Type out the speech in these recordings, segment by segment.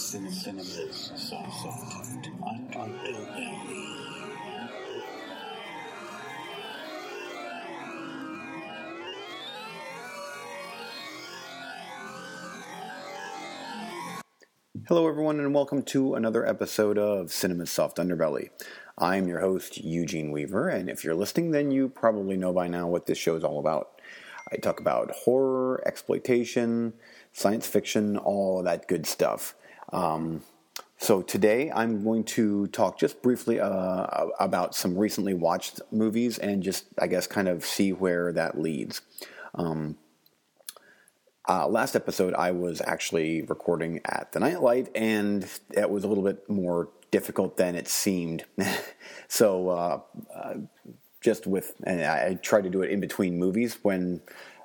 Cinema soft underbelly. Hello, everyone, and welcome to another episode of Cinema's Soft Underbelly. I'm your host, Eugene Weaver, and if you're listening, then you probably know by now what this show is all about. I talk about horror, exploitation, science fiction, all that good stuff. Um, so today I'm going to talk just briefly uh, about some recently watched movies and just, I guess, kind of see where that leads. Um, uh, last episode, I was actually recording at the Nightlight, and it was a little bit more difficult than it seemed. so, uh, uh, just with, and I tried to do it in between movies when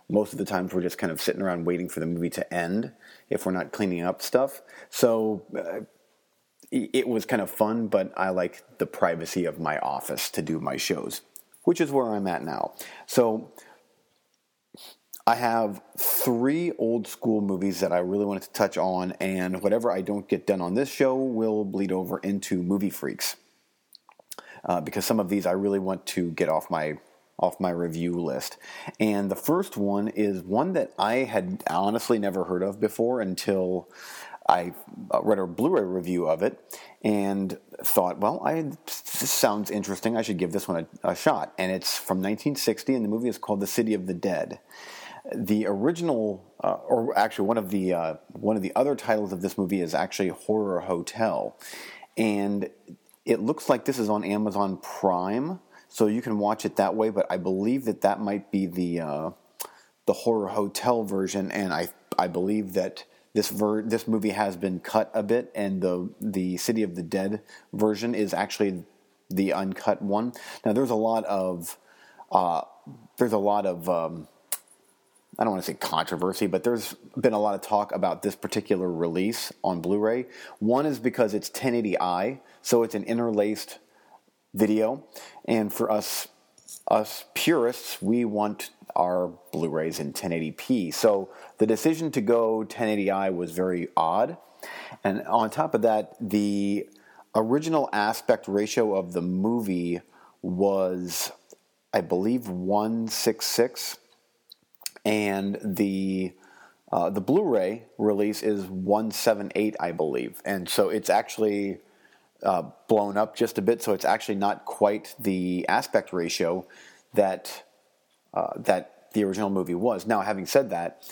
most of the times we're just kind of sitting around waiting for the movie to end if we're not cleaning up stuff. So, uh, it was kind of fun, but I like the privacy of my office to do my shows, which is where I'm at now. So, I have three old school movies that I really wanted to touch on, and whatever I don't get done on this show will bleed over into Movie Freaks. Uh, because some of these I really want to get off my off my review list. And the first one is one that I had honestly never heard of before until I uh, read a Blu-ray review of it and thought, well, I, this sounds interesting. I should give this one a, a shot. And it's from 1960, and the movie is called The City of the Dead the original, uh, or actually one of the uh, one of the other titles of this movie is actually Horror Hotel, and it looks like this is on Amazon Prime, so you can watch it that way. But I believe that that might be the uh, the Horror Hotel version, and I I believe that this ver- this movie has been cut a bit, and the the City of the Dead version is actually the uncut one. Now there's a lot of uh, there's a lot of um, I don't want to say controversy, but there's been a lot of talk about this particular release on Blu ray. One is because it's 1080i, so it's an interlaced video. And for us, us purists, we want our Blu rays in 1080p. So the decision to go 1080i was very odd. And on top of that, the original aspect ratio of the movie was, I believe, 166 and the uh, the Blu-ray release is 178, I believe, and so it's actually uh, blown up just a bit. So it's actually not quite the aspect ratio that uh, that the original movie was. Now, having said that,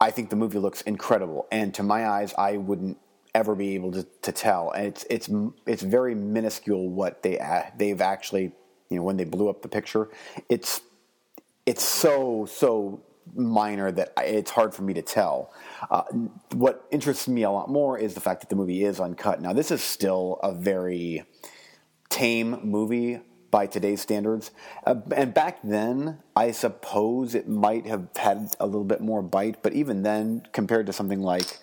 I think the movie looks incredible, and to my eyes, I wouldn't ever be able to, to tell. And it's it's it's very minuscule what they they've actually you know when they blew up the picture. It's it's so so minor that it's hard for me to tell. Uh, what interests me a lot more is the fact that the movie is uncut. Now, this is still a very tame movie by today's standards. Uh, and back then, I suppose it might have had a little bit more bite, but even then, compared to something like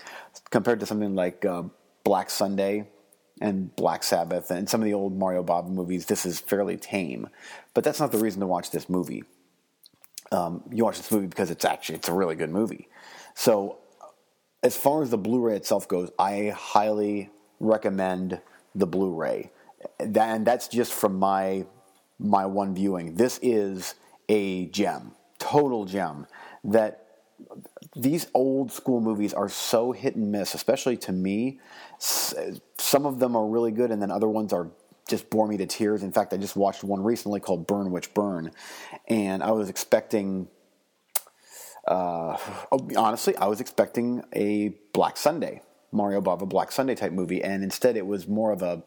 compared to something like uh, Black Sunday and Black Sabbath and some of the old Mario Bava movies, this is fairly tame. But that's not the reason to watch this movie um, you watch this movie because it's actually it's a really good movie. So as far as the Blu-ray itself goes, I highly recommend the Blu-ray. And that's just from my my one viewing. This is a gem, total gem. That these old school movies are so hit and miss, especially to me. Some of them are really good, and then other ones are just bore me to tears. In fact, I just watched one recently called Burn Witch Burn, and I was expecting. Uh, oh, honestly, I was expecting a Black Sunday, Mario Bava Black Sunday type movie, and instead it was more of a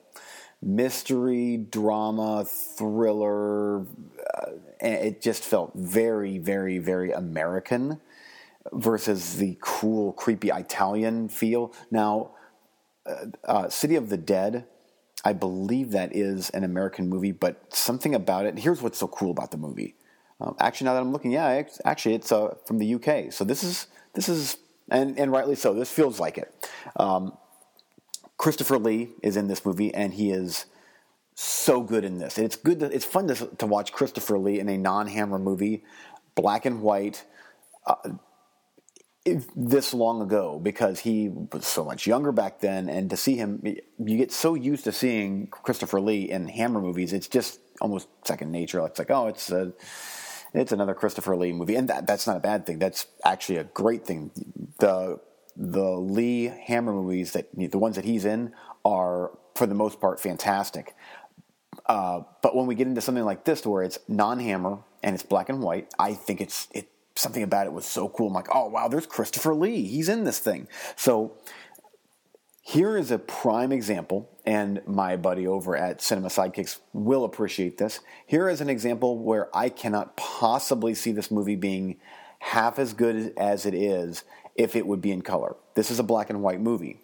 mystery, drama, thriller. Uh, it just felt very, very, very American versus the cool, creepy Italian feel. Now, uh, uh, City of the Dead I believe that is an American movie, but something about it. Here's what's so cool about the movie. Um, actually, now that I'm looking, yeah, actually, it's uh, from the UK. So this is this is and and rightly so. This feels like it. Um, Christopher Lee is in this movie, and he is so good in this. And it's good. To, it's fun to, to watch Christopher Lee in a non-Hammer movie, black and white. Uh, this long ago because he was so much younger back then, and to see him, you get so used to seeing Christopher Lee in Hammer movies. It's just almost second nature. It's like, oh, it's a, it's another Christopher Lee movie, and that, that's not a bad thing. That's actually a great thing. The the Lee Hammer movies that the ones that he's in are for the most part fantastic. Uh, but when we get into something like this, where it's non-hammer and it's black and white, I think it's it something about it was so cool. I'm like, oh wow, there's Christopher Lee. He's in this thing. So here is a prime example, and my buddy over at Cinema Sidekicks will appreciate this. Here is an example where I cannot possibly see this movie being half as good as it is if it would be in color. This is a black and white movie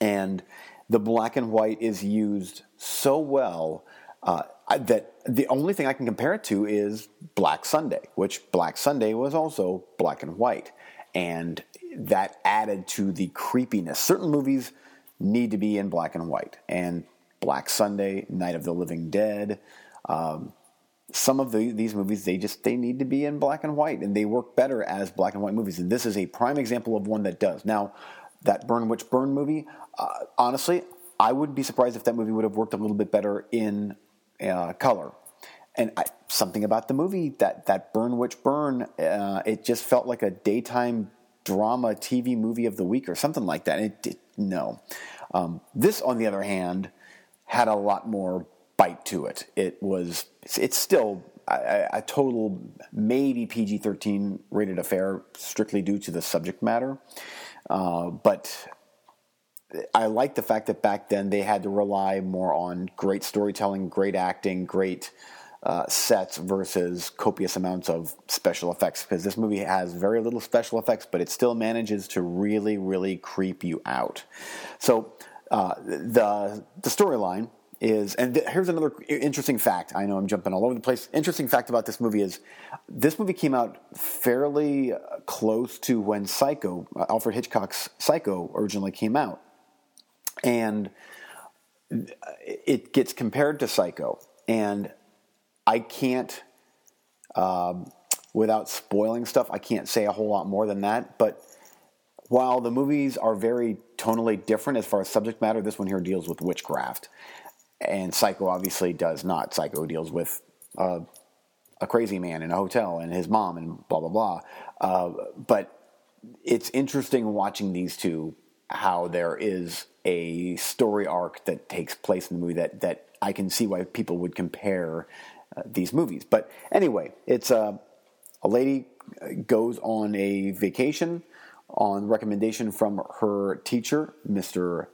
and the black and white is used so well uh, that the only thing I can compare it to is Black Sunday, which Black Sunday was also black and white, and that added to the creepiness. Certain movies need to be in black and white, and Black Sunday, Night of the Living Dead. Um, some of the, these movies they just they need to be in black and white and they work better as black and white movies and this is a prime example of one that does now that burn witch burn movie uh, honestly i wouldn't be surprised if that movie would have worked a little bit better in uh, color and I, something about the movie that that burn witch burn uh, it just felt like a daytime drama tv movie of the week or something like that it, no um, this on the other hand had a lot more bite to it. It was it's, it's still a, a total maybe PG thirteen rated affair, strictly due to the subject matter. Uh, but I like the fact that back then they had to rely more on great storytelling, great acting, great uh, sets versus copious amounts of special effects. Because this movie has very little special effects, but it still manages to really, really creep you out. So uh, the the storyline is, and th- here's another interesting fact. I know I'm jumping all over the place. Interesting fact about this movie is, this movie came out fairly uh, close to when Psycho, uh, Alfred Hitchcock's Psycho, originally came out, and it gets compared to Psycho, and I can't, um, without spoiling stuff, I can't say a whole lot more than that. But while the movies are very tonally different as far as subject matter, this one here deals with witchcraft, and Psycho obviously does not. Psycho deals with uh, a crazy man in a hotel and his mom and blah blah blah. Uh, but it's interesting watching these two how there is a story arc that takes place in the movie that that I can see why people would compare uh, these movies. But anyway, it's uh, a lady goes on a vacation on recommendation from her teacher, Mr.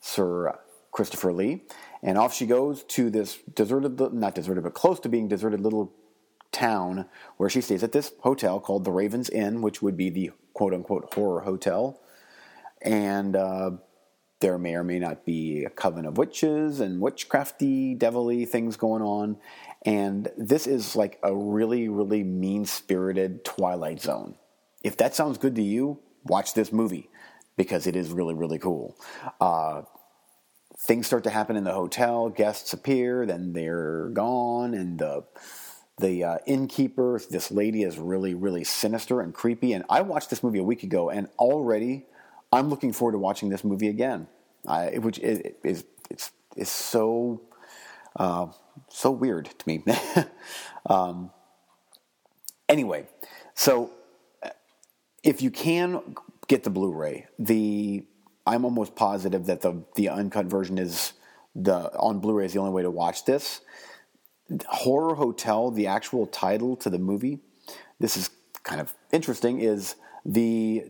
Sir Christopher Lee, and off she goes to this deserted, not deserted, but close to being deserted little town where she stays at this hotel called the Ravens Inn, which would be the quote unquote horror hotel. And uh, there may or may not be a coven of witches and witchcrafty, devilly things going on. And this is like a really, really mean spirited Twilight Zone. If that sounds good to you, watch this movie because it is really, really cool. Uh, things start to happen in the hotel. Guests appear, then they're gone, and the the uh, innkeeper, this lady, is really, really sinister and creepy. And I watched this movie a week ago, and already I'm looking forward to watching this movie again, which is, is it's it's so uh, so weird to me. um, anyway, so uh, if you can get the Blu-ray, the I'm almost positive that the the uncut version is the on Blu-ray is the only way to watch this. Horror Hotel, the actual title to the movie, this is kind of interesting. Is the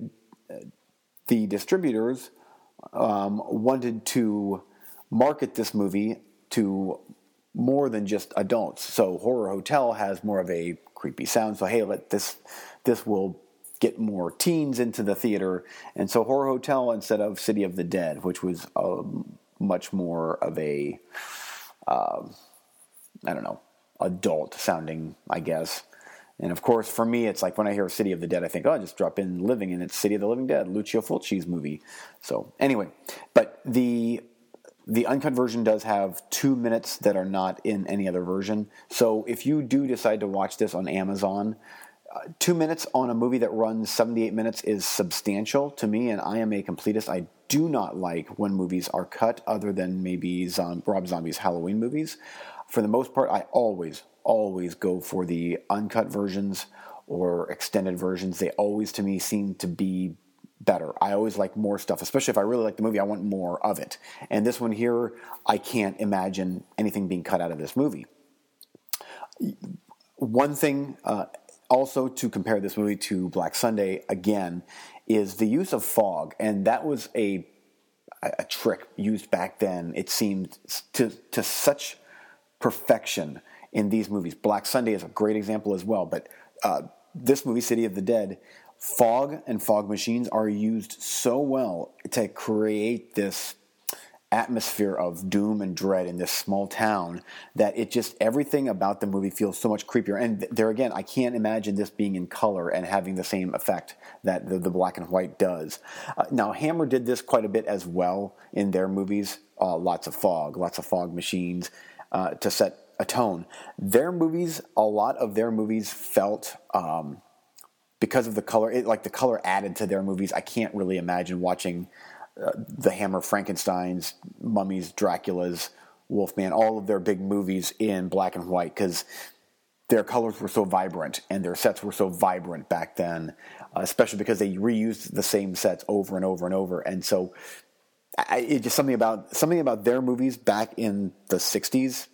the distributors um, wanted to market this movie to more than just adults. So Horror Hotel has more of a creepy sound. So hey, let this this will get more teens into the theater. And so Horror Hotel instead of City of the Dead, which was um, much more of a um, I don't know adult sounding, I guess. And of course, for me, it's like when I hear City of the Dead, I think, oh, I just drop in Living, and it's City of the Living Dead, Lucio Fulci's movie. So anyway, but the the uncut version does have two minutes that are not in any other version. So if you do decide to watch this on Amazon, uh, two minutes on a movie that runs 78 minutes is substantial to me, and I am a completist. I do not like when movies are cut, other than maybe Zom- Rob Zombie's Halloween movies. For the most part, I always, always go for the uncut versions or extended versions. They always, to me, seem to be better. I always like more stuff, especially if I really like the movie, I want more of it. And this one here, I can't imagine anything being cut out of this movie. One thing, uh, also to compare this movie to Black Sunday again, is the use of fog, and that was a a trick used back then. It seemed to to such perfection in these movies. Black Sunday is a great example as well, but uh, this movie, City of the Dead, fog and fog machines are used so well to create this atmosphere of doom and dread in this small town that it just everything about the movie feels so much creepier and there again i can't imagine this being in color and having the same effect that the, the black and white does uh, now hammer did this quite a bit as well in their movies uh, lots of fog lots of fog machines uh, to set a tone their movies a lot of their movies felt um, because of the color, it, like the color added to their movies. I can't really imagine watching uh, the Hammer Frankenstein's, Mummies, Dracula's, Wolfman, all of their big movies in black and white because their colors were so vibrant and their sets were so vibrant back then, uh, especially because they reused the same sets over and over and over. And so, I, it just something about something about their movies back in the '60s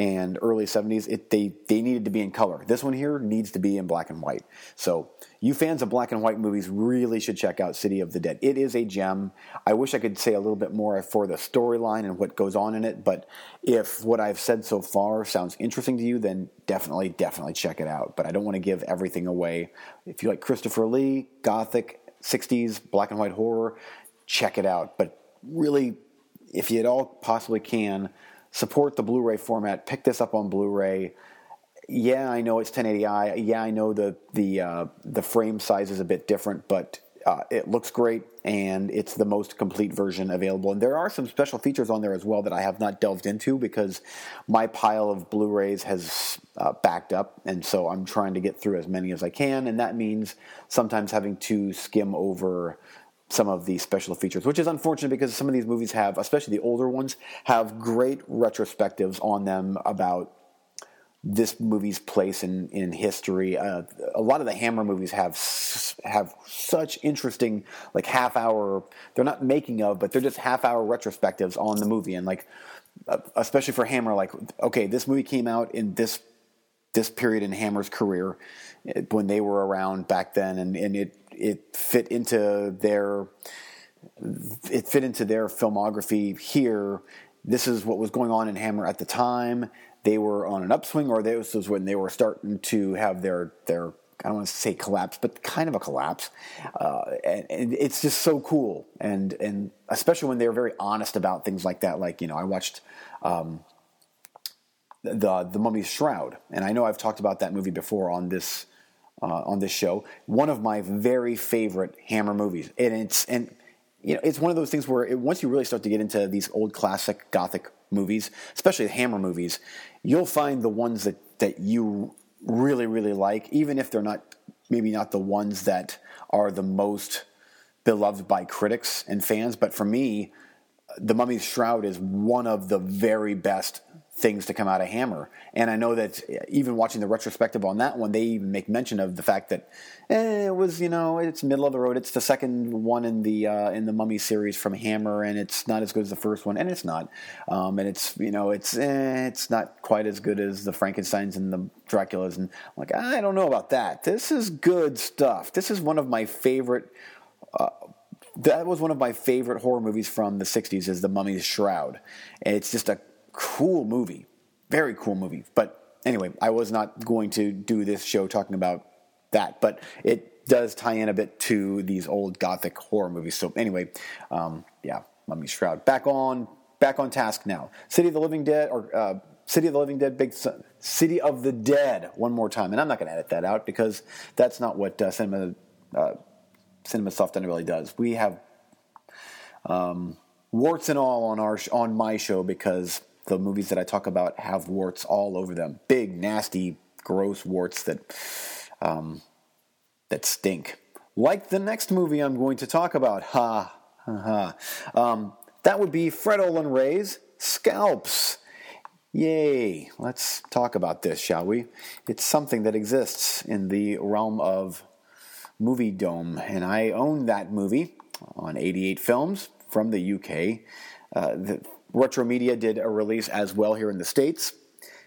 and early 70s, it, they, they needed to be in color. This one here needs to be in black and white. So, you fans of black and white movies really should check out City of the Dead. It is a gem. I wish I could say a little bit more for the storyline and what goes on in it, but if what I've said so far sounds interesting to you, then definitely, definitely check it out. But I don't want to give everything away. If you like Christopher Lee, Gothic, 60s, black and white horror, check it out. But really, if you at all possibly can, support the Blu-ray format. Pick this up on Blu-ray. Yeah, I know it's 1080i. Yeah, I know the the uh, the frame size is a bit different, but uh, it looks great and it's the most complete version available. And there are some special features on there as well that I have not delved into because my pile of Blu-rays has uh, backed up, and so I'm trying to get through as many as I can, and that means sometimes having to skim over some of the special features, which is unfortunate because some of these movies have, especially the older ones, have great retrospectives on them about this movie's place in in history. Uh, a lot of the Hammer movies have have such interesting like half hour. They're not making of, but they're just half hour retrospectives on the movie, and like uh, especially for Hammer, like okay, this movie came out in this this period in Hammer's career when they were around back then, and, and it it fit into their it fit into their filmography here. This is what was going on in Hammer at the time. They were on an upswing, or this was when they were starting to have their their I don't want to say collapse, but kind of a collapse. Uh, and, and, it's just so cool, and and especially when they're very honest about things like that. Like you know, I watched um, the the Mummy's Shroud, and I know I've talked about that movie before on this uh, on this show. One of my very favorite Hammer movies, and it's and you know it's one of those things where it, once you really start to get into these old classic Gothic movies, especially the Hammer movies, you'll find the ones that that you really really like, even if they're not maybe not the ones that are the most beloved by critics and fans. But for me, The Mummy's Shroud is one of the very best things to come out of Hammer. And I know that even watching the retrospective on that one, they make mention of the fact that eh, it was, you know, it's middle of the road. It's the second one in the uh, in the Mummy series from Hammer, and it's not as good as the first one, and it's not. Um, and it's you know, it's eh, it's not quite as good as the Frankenstein's and the Draculas. And I'm like, I don't know about that. This is good stuff. This is one of my favorite. Uh, that was one of my favorite horror movies from the 60s is the mummy's shroud it's just a cool movie, very cool movie. But anyway, I was not going to do this show talking about that, but it does tie in a bit to these old gothic horror movies. So anyway, um, yeah, Mummy's Shroud. Back on back on task now. City of the Living Dead or uh, City of the Living Dead, Big City of the Dead. One more time, and I'm not going to edit that out because that's not what uh, cinema uh, cinema soft really does. We have um, warts and all on our on my show because the movies that I talk about have warts all over them. Big, nasty, gross warts that um, that stink. Like the next movie I'm going to talk about. Ha, ha, ha. Um, that would be Fred Olen Ray's Scalps. Yay, let's talk about this, shall we? It's something that exists in the realm of moviedom, and I own that movie on 88 Films from the UK. Uh, the Retro Media did a release as well here in the States,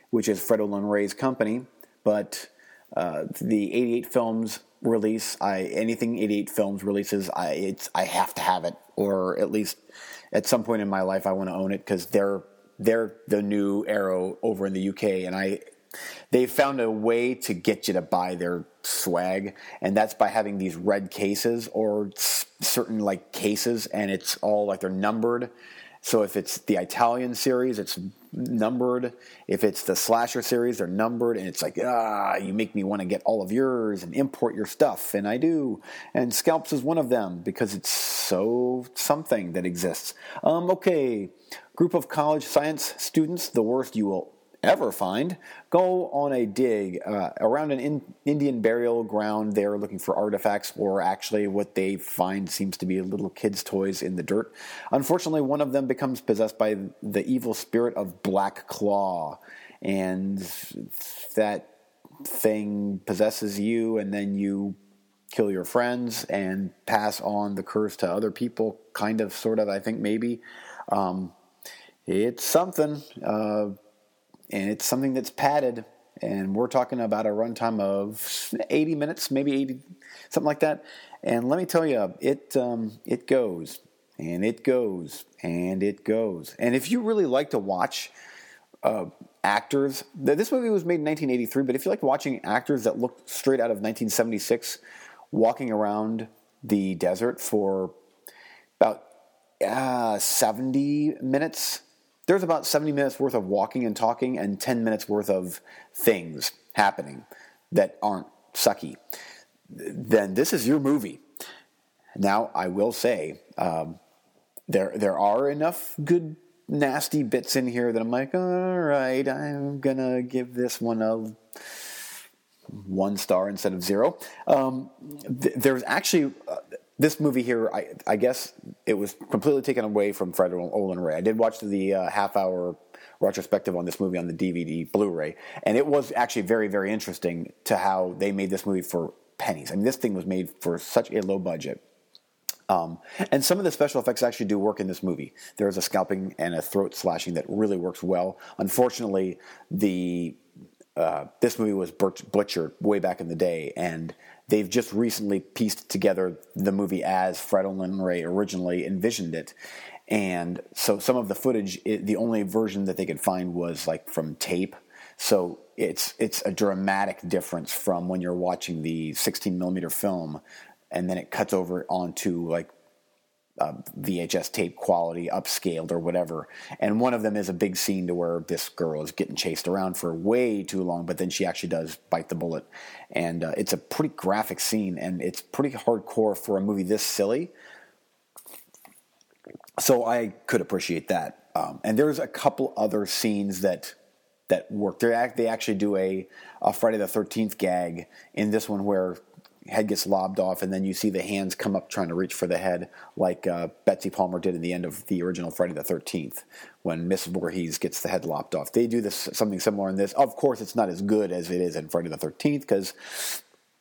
which is Fred Olen Ray's company, but uh, the 88 Films release, I anything 88 Films releases, I it's I have to have it, or at least at some point in my life I want to own it because they're they're the new Arrow over in the UK, and I they found a way to get you to buy their swag, and that's by having these red cases or certain like cases, and it's all like they're numbered. So if it's the Italian series, it's numbered. If it's the slasher series, they're numbered, and it's like ah, you make me want to get all of yours and import your stuff, and I do. And Scalps is one of them because it's so something that exists. Um, okay, group of college science students, the worst you will ever find, go on a dig uh, around an in, Indian burial ground. They're looking for artifacts, or actually, what they find seems to be little kids' toys in the dirt. Unfortunately, one of them becomes possessed by the evil spirit of Black Claw, and that thing possesses you, and then you kill your friends and pass on the curse to other people, kind of, sort of, I think, maybe. Um, it's something. Uh, and it's something that's padded. And we're talking about a runtime of 80 minutes, maybe 80, something like that. And let me tell you, it um, it goes and it goes and it goes. And if you really like to watch uh, actors, this movie was made in 1983, but if you like watching actors that look straight out of 1976, walking around the desert for about uh, 70 minutes, there's about 70 minutes worth of walking and talking and 10 minutes worth of things happening that aren't sucky. Then this is your movie. Now, I will say, um, there there are enough good nasty bits in here that I'm like, all right, I'm gonna give this one a one star instead of zero. Um, th- there's actually uh, this movie here, I, I, guess it was completely taken away from Fred Olen Ray. I did watch the uh, half hour retrospective on this movie on the DVD Blu ray, and it was actually very, very interesting to how they made this movie for pennies. I mean, this thing was made for such a low budget. Um, and some of the special effects actually do work in this movie. There is a scalping and a throat slashing that really works well. Unfortunately, the uh, this movie was butchered way back in the day, and they've just recently pieced together the movie as Fred Olen Ray originally envisioned it. And so some of the footage, it, the only version that they could find was like from tape. So it's it's a dramatic difference from when you're watching the 16 millimeter film, and then it cuts over onto like uh, VHS tape quality, upscaled or whatever. And one of them is a big scene to where this girl is getting chased around for way too long, but then she actually does bite the bullet. And uh, it's a pretty graphic scene, and it's pretty hardcore for a movie this silly. So I could appreciate that. Um, and there's a couple other scenes that that work. They they actually do a, a Friday the Thirteenth gag in this one where head gets lobbed off, and then you see the hands come up trying to reach for the head, like uh, Betsy Palmer did in the end of the original Friday the Thirteenth, when Miss Voorhees gets the head lopped off. They do this something similar in this. Of course, it's not as good as it is in Friday the Thirteenth because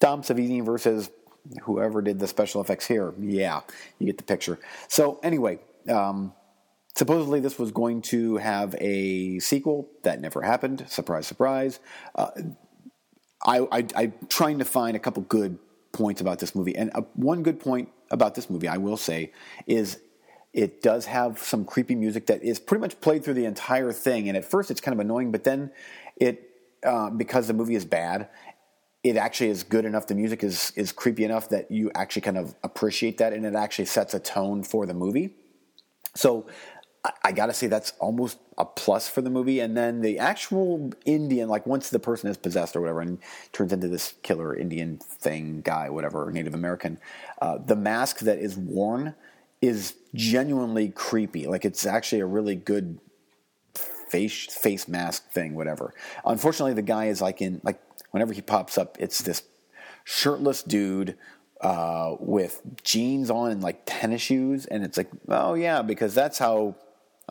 Tom Savini versus whoever did the special effects here. Yeah, you get the picture. So anyway. Um, supposedly, this was going to have a sequel. That never happened. Surprise, surprise. Uh, I, I'm trying to find a couple good points about this movie. And uh, one good point about this movie, I will say, is it does have some creepy music that is pretty much played through the entire thing. And at first, it's kind of annoying, but then it uh, because the movie is bad, it actually is good enough. The music is is creepy enough that you actually kind of appreciate that, and it actually sets a tone for the movie. So I, got to say that's almost a plus for the movie. And then the actual Indian, like once the person is possessed or whatever, and turns into this killer Indian thing guy, whatever, Native American, uh, the mask that is worn is genuinely creepy. Like it's actually a really good face face mask thing, whatever. Unfortunately, the guy is like in like whenever he pops up, it's this shirtless dude uh, with jeans on and like tennis shoes, and it's like, oh yeah, because that's how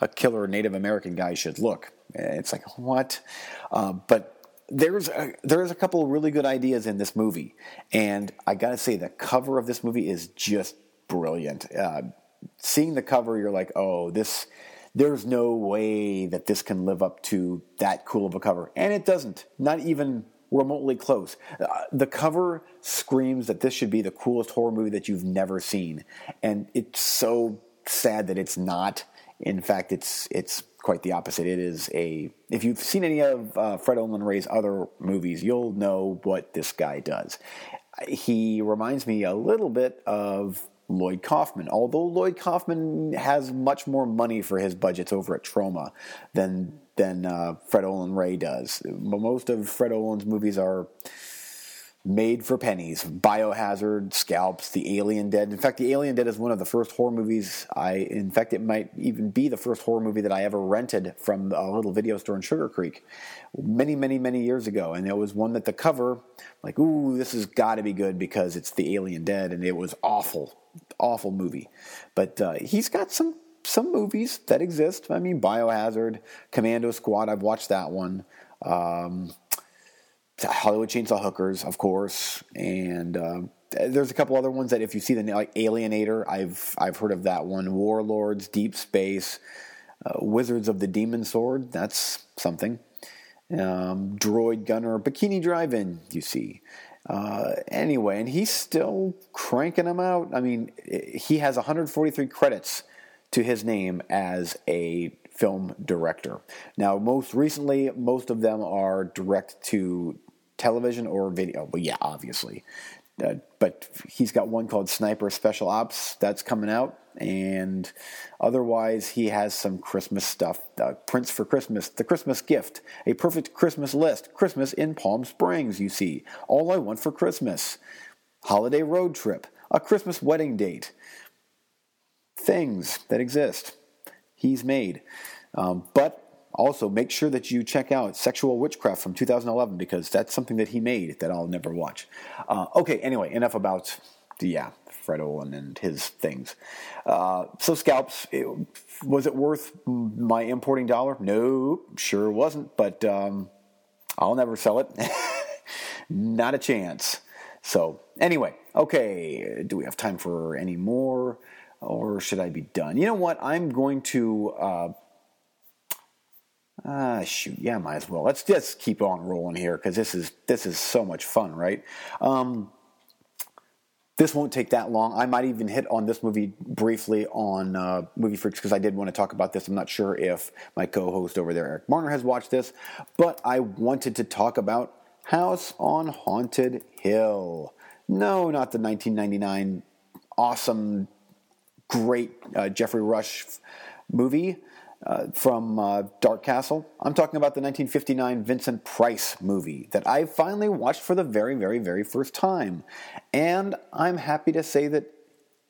a killer Native American guy should look. It's like what? Uh, but there's a, there's a couple really good ideas in this movie, and I gotta say the cover of this movie is just brilliant. Uh, seeing the cover, you're like, oh, this. There's no way that this can live up to that cool of a cover, and it doesn't. Not even remotely close. Uh, the cover screams that this should be the coolest horror movie that you've never seen, and it's so sad that it's not. In fact, it's it's quite the opposite. It is a if you've seen any of uh, Fred Olen Ray's other movies, you'll know what this guy does. He reminds me a little bit of Lloyd Kaufman. Although Lloyd Kaufman has much more money for his budgets over at Troma than than uh, Fred Olen Ray does. Most of Fred Olen's movies are made for pennies. Biohazard, Scalps, The Alien Dead. In fact, The Alien Dead is one of the first horror movies I, in fact, it might even be the first horror movie that I ever rented from a little video store in Sugar Creek many, many, many years ago. And it was one that the cover, like, ooh, this has got to be good because it's The Alien Dead. And it was awful, awful movie. But uh, he's got some. Some movies that exist. I mean, Biohazard, Commando Squad. I've watched that one. Um, Hollywood Chainsaw Hookers, of course, and uh, there's a couple other ones that if you see the like Alienator, I've I've heard of that one. Warlords, Deep Space, uh, Wizards of the Demon Sword, that's something. Um, Droid Gunner, Bikini Drive-In, you see. Uh, anyway, and he's still cranking them out. I mean, he has 143 credits to his name as a film director. Now, most recently, most of them are direct to television or video. Well, yeah, obviously. Uh, but he's got one called Sniper Special Ops that's coming out, and otherwise he has some Christmas stuff. Uh, Prince for Christmas, The Christmas Gift, A Perfect Christmas List, Christmas in Palm Springs. You see, All I Want for Christmas, Holiday Road Trip, A Christmas Wedding Date, things that exist. He's made, um, but also, make sure that you check out Sexual Witchcraft from 2011 because that's something that he made that I'll never watch. Uh, okay, anyway, enough about the, yeah, Fred Olen and his things. Uh, so, Scalps, it, was it worth my importing dollar? No, sure wasn't, but um, I'll never sell it. Not a chance. So, anyway, okay, do we have time for any more? Or should I be done? You know what? I'm going to uh, Ah, shoot, yeah, might as well. Let's just keep on rolling here because this is this is so much fun, right? Um, this won't take that long. I might even hit on this movie briefly on uh, Movie Freaks because I did want to talk about this. I'm not sure if my co-host over there, Eric Marner, has watched this, but I wanted to talk about House on Haunted Hill. No, not the 1999 awesome, great uh, Geoffrey Rush movie uh, from uh, Dark Castle. I'm talking about the 1959 Vincent Price movie that I finally watched for the very, very, very first time. And I'm happy to say that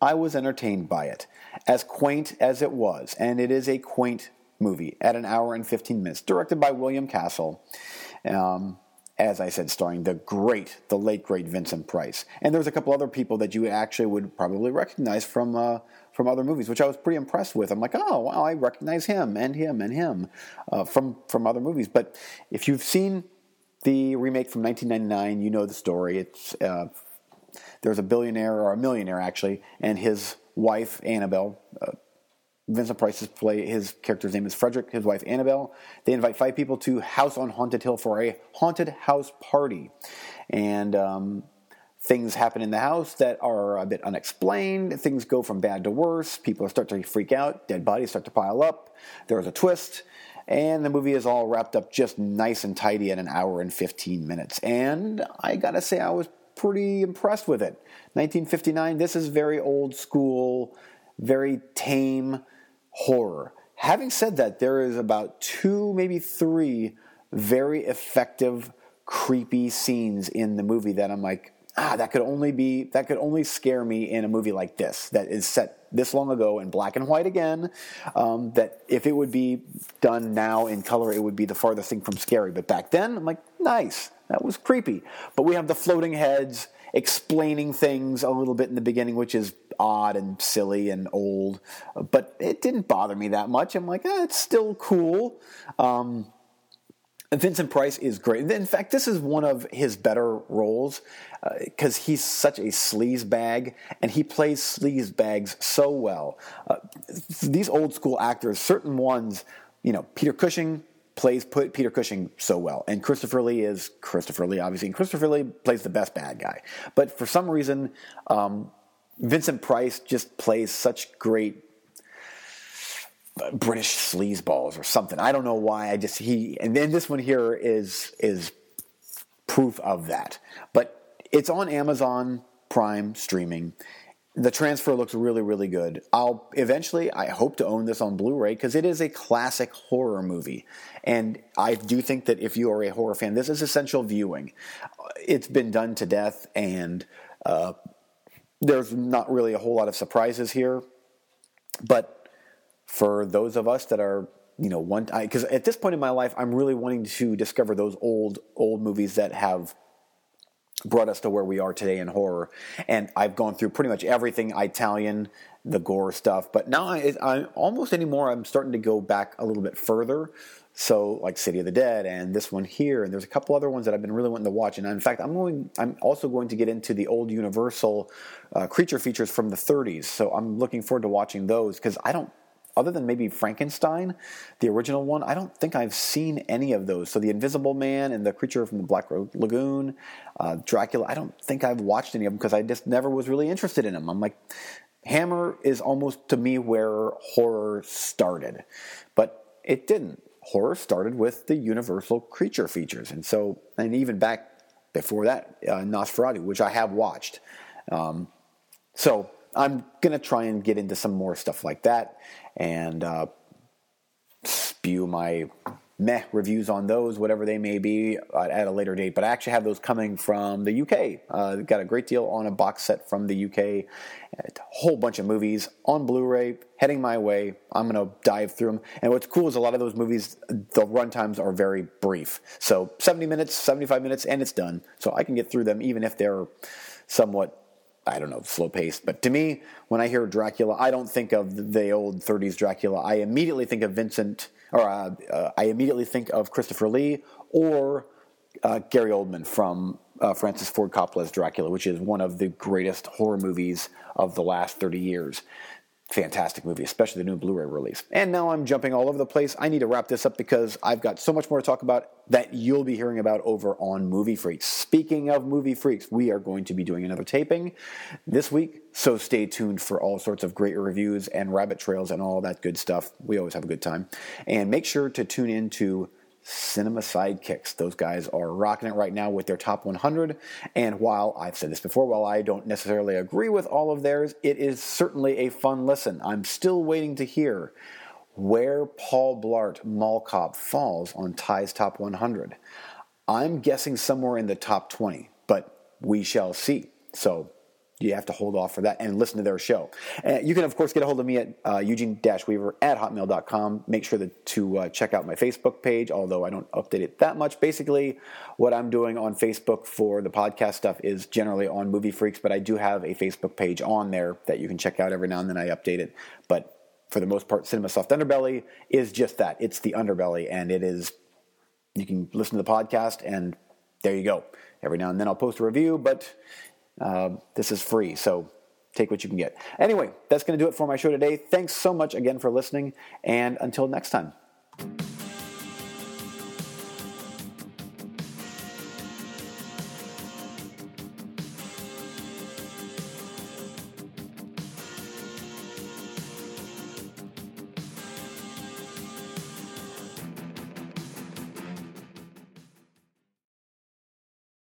I was entertained by it, as quaint as it was. And it is a quaint movie at an hour and 15 minutes, directed by William Castle. Um, as I said, starring the great, the late great Vincent Price. And there's a couple other people that you actually would probably recognize from uh, from other movies, which I was pretty impressed with. I'm like, oh wow, I recognize him and him and him uh, from from other movies. But if you've seen the remake from 1999, you know the story. It's uh, there's a billionaire or a millionaire actually, and his wife Annabelle. Uh, Vincent Price's play, his character's name is Frederick, his wife Annabelle. They invite five people to House on Haunted Hill for a haunted house party. And um, things happen in the house that are a bit unexplained. Things go from bad to worse. People start to freak out. Dead bodies start to pile up. There's a twist. And the movie is all wrapped up just nice and tidy at an hour and 15 minutes. And I gotta say, I was pretty impressed with it. 1959, this is very old school, very tame horror. Having said that, there is about two, maybe three very effective, creepy scenes in the movie that I'm like, ah, that could only be that could only scare me in a movie like this that is set this long ago in black and white again. Um, that if it would be done now in color, it would be the farthest thing from scary. But back then, I'm like, nice, that was creepy. But we have the floating heads explaining things a little bit in the beginning, which is odd and silly and old, but it didn't bother me that much. I'm like, eh, it's still cool. Um, Vincent Price is great. In fact, this is one of his better roles because uh, he's such a sleaze bag and he plays sleaze bags so well. Uh, these old school actors, certain ones, you know, Peter Cushing plays put Peter Cushing so well, and Christopher Lee is Christopher Lee, obviously, and Christopher Lee plays the best bad guy. But for some reason, um, Vincent Price just plays such great British sleazeballs or something. I don't know why. I just he and then this one here is is proof of that. But it's on Amazon Prime streaming. The transfer looks really really good. I'll eventually I hope to own this on Blu-ray because it is a classic horror movie. And I do think that if you are a horror fan, this is essential viewing. It's been done to death and uh, there's not really a whole lot of surprises here. But for those of us that are you know one because at this point in my life i'm really wanting to discover those old old movies that have brought us to where we are today in horror. And i've gone through pretty much everything italian the gore stuff but now I, I almost anymore i'm starting to go back a little bit further. So like city of the dead and this one here and there's a couple other ones that i've been really wanting to watch. And in fact i'm going i'm also going to get into the old universal uh, creature features from the 30s so i'm looking forward to watching those because i don't other than maybe Frankenstein, the original one, I don't think I've seen any of those. So the Invisible Man and the Creature from the Black Lagoon, uh, Dracula, I don't think I've watched any of them because I just never was really interested in them. I'm like, Hammer is almost to me where horror started, but it didn't. Horror started with the Universal creature features, and so and even back before that, uh, Nosferatu, which I have watched. Um, so I'm going to try and get into some more stuff like that and uh, spew my meh reviews on those, whatever they may be, uh, at a later date. But I actually have those coming from the UK. Uh, got a great deal on a box set from the UK, a whole bunch of movies on Blu-ray heading my way. I'm going to dive through them. And what's cool is a lot of those movies, the runtimes are very brief. So 70 minutes, 75 minutes, and it's done. So I can get through them even if they're somewhat I don't know, slow paced. But to me, when I hear Dracula, I don't think of the old 30s Dracula. I immediately think of Vincent, or uh, uh, I immediately think of Christopher Lee or uh, Gary Oldman from uh, Francis Ford Coppola's Dracula, which is one of the greatest horror movies of the last 30 years fantastic movie, especially the new Blu ray release. And now I'm jumping all over the place. I need to wrap this up because I've got so much more to talk about that you'll be hearing about over on Movie Freaks. Speaking of Movie Freaks, we are going to be doing another taping this week, so stay tuned for all sorts of great reviews and rabbit trails and all that good stuff. We always have a good time. And make sure to tune in to Cinema Sidekicks. Those guys are rocking it right now with their top 100. And while I've said this before, while I don't necessarily agree with all of theirs, it is certainly a fun listen. I'm still waiting to hear where Paul Blart Mall Cop falls on Ty's top 100. I'm guessing somewhere in the top 20, but we shall see. So you have to hold off for that and listen to their show. Uh, you can, of course, get a hold of me at uh, eugene-weaver at hotmail.com. Make sure that, to uh, check out my Facebook page, although I don't update it that much. Basically, what I'm doing on Facebook for the podcast stuff is generally on Movie Freaks, but I do have a Facebook page on there that you can check out every now and then. I update it. But for the most part, Cinema Soft Underbelly is just that. It's the underbelly, and it is, you can listen to the podcast, and there you go. Every now and then I'll post a review, but uh, this is free, so take what you can get. Anyway, that's going to do it for my show today. Thanks so much again for listening, and until next time.